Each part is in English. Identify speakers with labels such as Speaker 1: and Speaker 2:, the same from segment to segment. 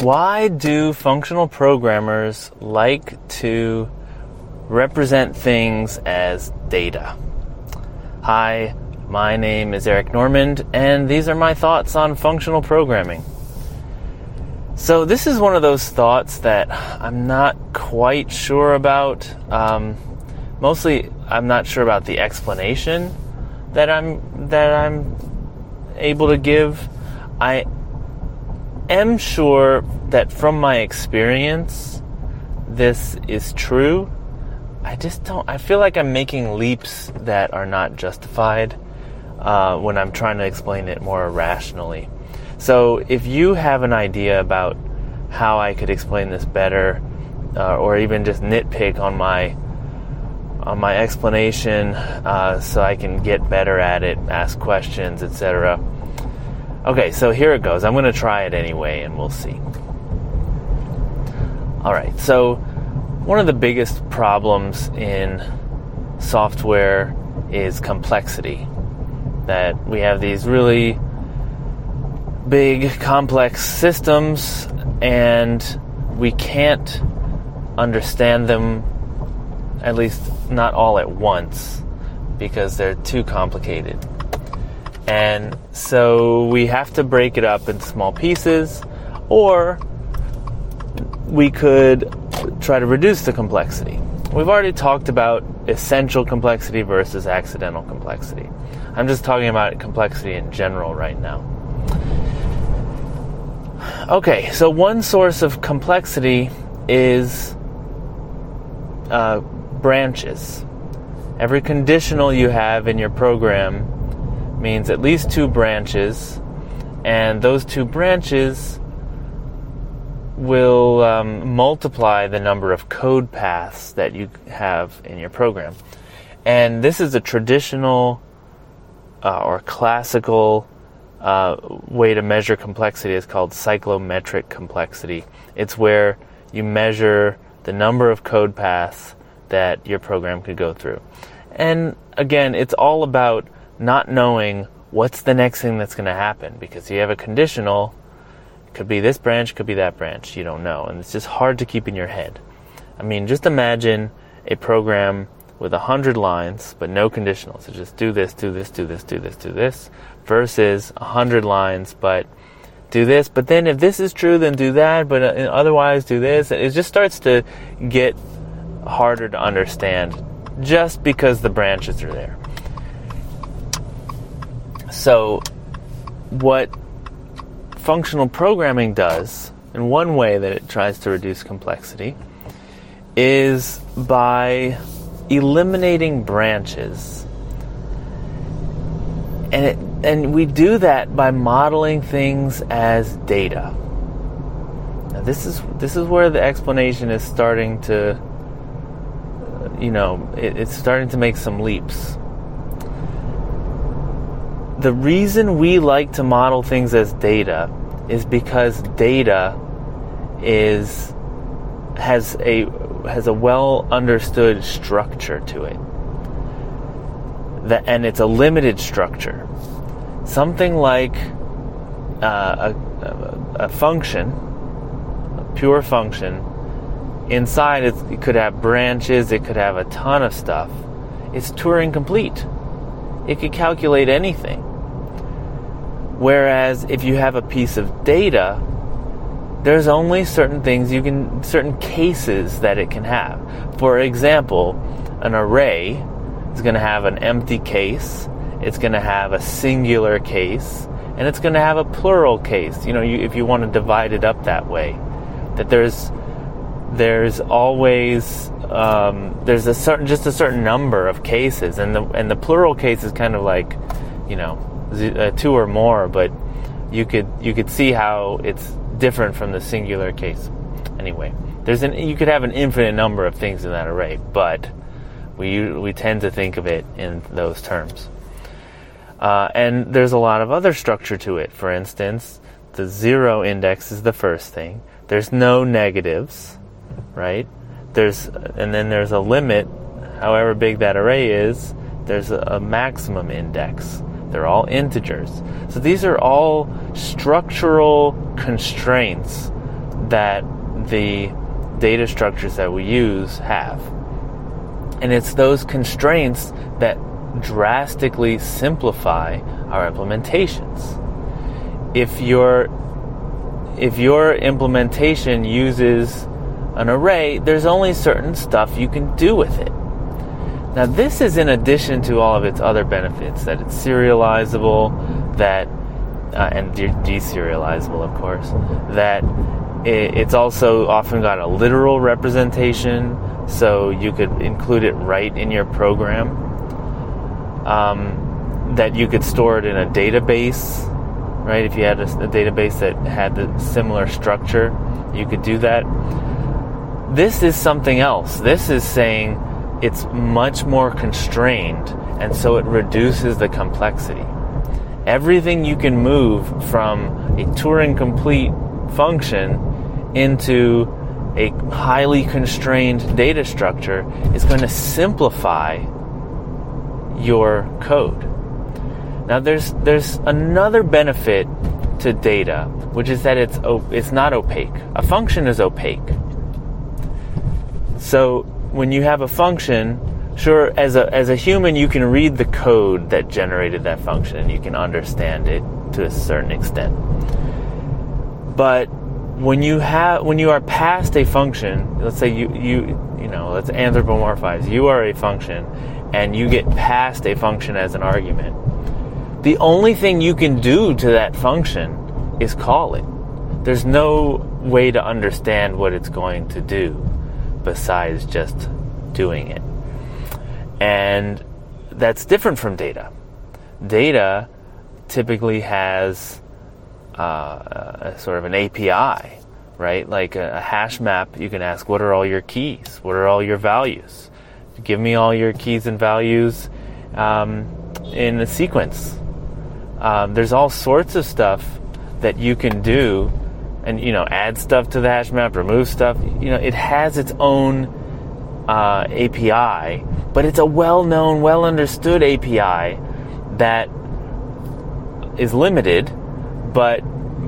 Speaker 1: Why do functional programmers like to represent things as data? Hi, my name is Eric Normand, and these are my thoughts on functional programming. So, this is one of those thoughts that I'm not quite sure about. Um, mostly, I'm not sure about the explanation that I'm that I'm able to give. I am sure that from my experience, this is true. I just don't. I feel like I'm making leaps that are not justified uh, when I'm trying to explain it more rationally. So, if you have an idea about how I could explain this better, uh, or even just nitpick on my on my explanation, uh, so I can get better at it, ask questions, etc Okay, so here it goes. I'm going to try it anyway, and we'll see. All right, so one of the biggest problems in software is complexity. That we have these really big, complex systems, and we can't understand them, at least not all at once, because they're too complicated. And so we have to break it up in small pieces, or we could try to reduce the complexity. We've already talked about essential complexity versus accidental complexity. I'm just talking about complexity in general right now. Okay, so one source of complexity is uh, branches. Every conditional you have in your program means at least two branches, and those two branches will um, multiply the number of code paths that you have in your program. And this is a traditional uh, or classical uh, way to measure complexity. is called cyclomatic complexity. It's where you measure the number of code paths that your program could go through. And again, it's all about not knowing what's the next thing that's going to happen because you have a conditional could be this branch could be that branch you don't know and it's just hard to keep in your head. I mean just imagine a program with a hundred lines but no conditionals. So just do this do this do this do this do this versus a hundred lines but do this. But then if this is true then do that but uh, otherwise do this. It just starts to get harder to understand just because the branches are there so, what functional programming does, in one way that it tries to reduce complexity, is by eliminating branches. And, it, and we do that by modeling things as data. Now this is this is where the explanation is starting to, you know, it, it's starting to make some leaps the reason we like to model things as data is because data is has a has a well understood structure to it. That, and it's a limited structure. Something like uh, a, a, function, a pure function, inside it, it could have branches, it could have a ton of stuff. It's Turing complete. It could calculate anything. Whereas if you have a piece of data, there's only certain things you can, certain cases that it can have. For example, an array is going to have an empty case, it's going to have a singular case, and it's going to have a plural case. You know, you, if you want to divide it up that way, that there's there's always um, there's a certain just a certain number of cases, and the and the plural case is kind of like, you know, uh, two or more, but you could you could see how it's different from the singular case. Anyway, there's an you could have an infinite number of things in that array, but we we tend to think of it in those terms. Uh, and there's a lot of other structure to it. For instance, the zero index is the first thing. There's no negatives, right? There's and then there's a limit. However big that array is, there's a, a maximum index. They're all integers. So these are all structural constraints that the data structures that we use have. And it's those constraints that drastically simplify our implementations. If your if your implementation uses an array, there's only certain stuff you can do with it. Now, this is in addition to all of its other benefits that it's serializable, that uh, and de- deserializable, of course. That it, it's also often got a literal representation, so you could include it right in your program. Um, that you could store it in a database, right? If you had a, a database that had the similar structure, you could do that. This is something else. This is saying it's much more constrained, and so it reduces the complexity. Everything you can move from a Turing complete function into a highly constrained data structure is going to simplify your code. Now there's there's another benefit to data, which is that it's it's not opaque. A function is opaque. So when you have a function, sure, as a, as a human, you can read the code that generated that function and you can understand it to a certain extent. But when you have when you are past a function, let's say you you you know, let's anthropomorphize. You are a function and you get past a function as an argument. The only thing you can do to that function is call it. There's no way to understand what it's going to do besides just doing it. And that's different from data. Data typically has uh, sort of an API, right? Like a, a hash map, you can ask, what are all your keys? What are all your values? Give me all your keys and values um, in a sequence. Um, there's all sorts of stuff that you can do and you know add stuff to the hash map, remove stuff. You know, it has its own uh, API, but it's a well-known, well-understood API that is limited, but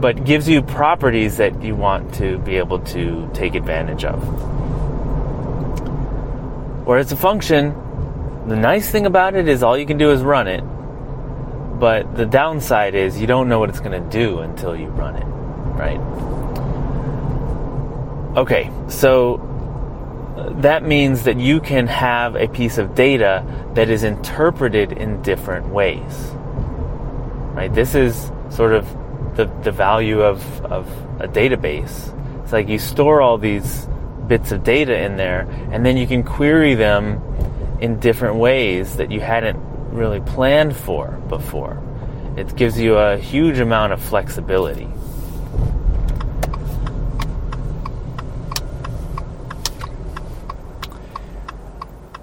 Speaker 1: but gives you properties that you want to be able to take advantage of. Whereas a function, the nice thing about it is all you can do is run it, but the downside is you don't know what it's going to do until you run it right? Okay, so that means that you can have a piece of data that is interpreted in different ways. Right? This is sort of the, the value of, of a database. It's like you store all these bits of data in there, and then you can query them in different ways that you hadn't really planned for before. It gives you a huge amount of flexibility.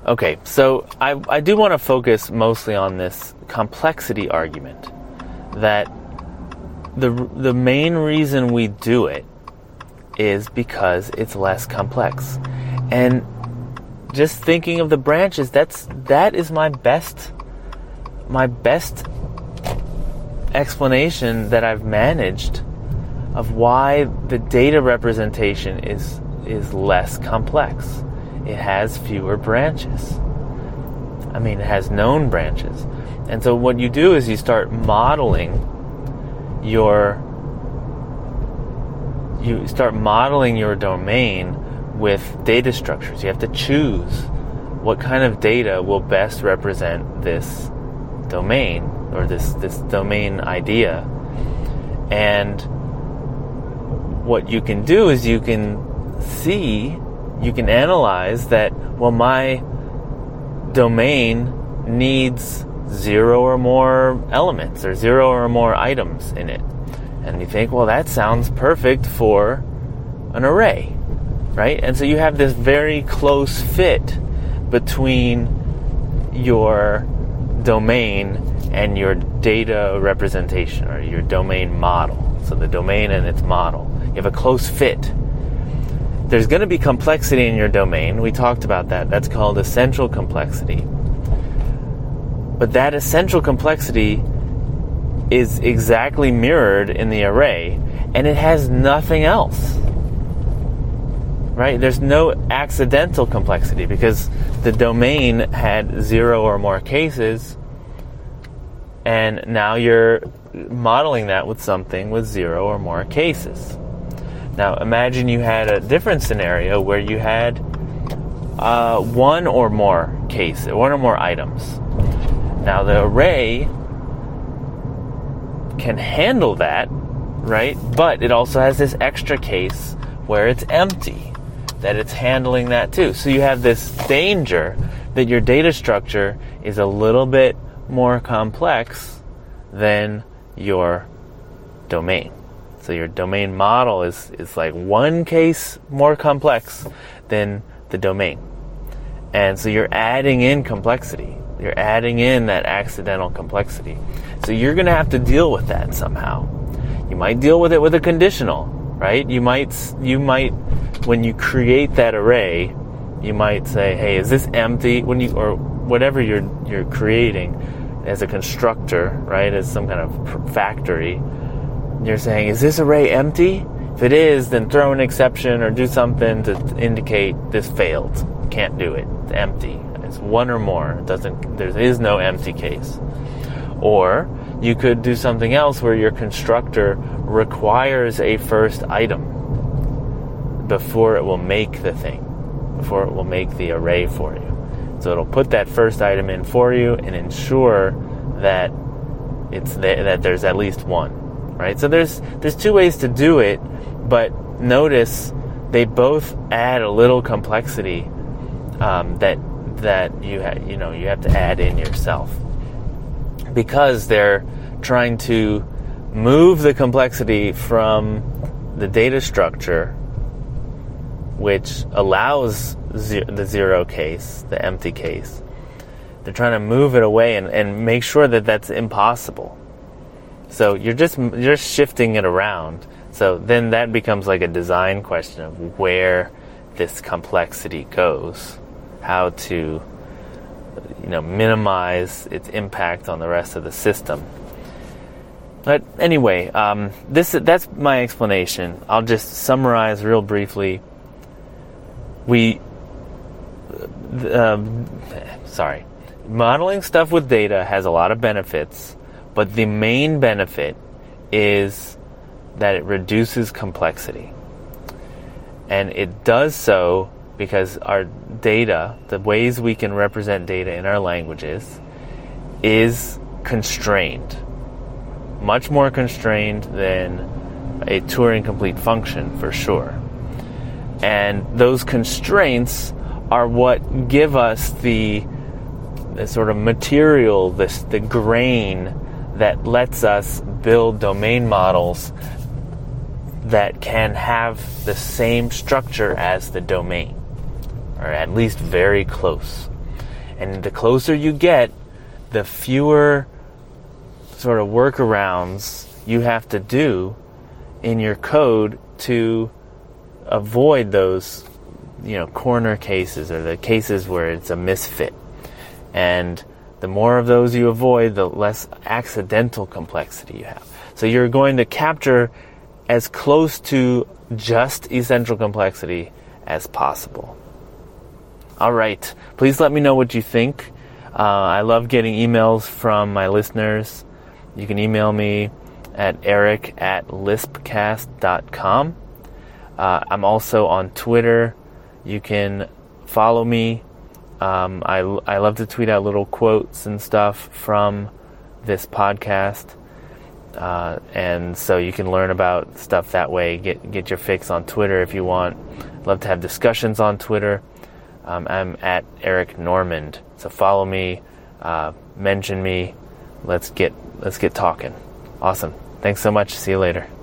Speaker 1: Okay, so I, I do want to focus mostly on this complexity argument that the, the main reason we do it is because it's less complex. And just thinking of the branches, that's that is my best my best explanation that I've managed of why the data representation is is less complex it has fewer branches. I mean, it has known branches. And so what you do is you start modeling your you start modeling your domain with data structures. You have to choose what kind of data will best represent this domain or this this domain idea. And what you can do is you can see you can analyze that, well, my domain needs zero or more elements or zero or more items in it. And you think, well, that sounds perfect for an array, right? And so you have this very close fit between your domain and your data representation or your domain model. So the domain and its model. You have a close fit there's going to be complexity in your domain. We talked about that. That's called essential complexity. But that essential complexity is exactly mirrored in the array, and it has nothing else. right? There's no accidental complexity because the domain had zero or more cases, and now you're modeling that with something with zero or more cases. Now, imagine you had a different scenario where you had uh, one or more cases, one or more items. Now, the array can handle that, right? But it also has this extra case where it's empty, that it's handling that too. So you have this danger that your data structure is a little bit more complex than your domain. So your domain model is, is like one case more complex than the domain. And so you're adding in complexity. You're adding in that accidental complexity. So you're going to have to deal with that somehow. You might deal with it with a conditional, right? You might you might when you create that array, you might say, "Hey, is this empty?" When you or whatever you're you're creating as a constructor, right? As some kind of factory, you're saying, "Is this array empty?" If it is, then throw an exception or do something to indicate this failed. Can't do it. It's empty. It's one or more. It doesn't. There is no empty case. Or you could do something else where your constructor requires a first item before it will make the thing, before it will make the array for you. So it'll put that first item in for you and ensure that it's th- that there's at least one, right? So there's there's two ways to do it, but notice they both add a little complexity um, that that you ha- you know you have to add in yourself because they're trying to move the complexity from the data structure, which allows the zero case, the empty case. They're trying to move it away and, and make sure that that's impossible. So you're just you're shifting it around. So then that becomes like a design question of where this complexity goes, how to you know minimize its impact on the rest of the system. But anyway, um, this that's my explanation. I'll just summarize real briefly. We, um, sorry, modeling stuff with data has a lot of benefits, but the main benefit is that it reduces complexity, and it does so because our data, the ways we can represent data in our languages, is constrained much more constrained than a Turing complete function for sure. And those constraints are what give us the, the sort of material, this, the grain that lets us build domain models that can have the same structure as the domain, or at least very close. And the closer you get, the fewer sort of workarounds you have to do in your code to avoid those you know corner cases or the cases where it's a misfit and the more of those you avoid the less accidental complexity you have so you're going to capture as close to just essential complexity as possible all right please let me know what you think uh, i love getting emails from my listeners you can email me at eric at lispcast.com. Uh, I'm also on Twitter. You can follow me. Um, I, I love to tweet out little quotes and stuff from this podcast. Uh, and so you can learn about stuff that way. Get get your fix on Twitter if you want. Love to have discussions on Twitter. Um, I'm at Eric Normand. So follow me, uh, mention me. Let's get let's get talking. Awesome. Thanks so much. See you later.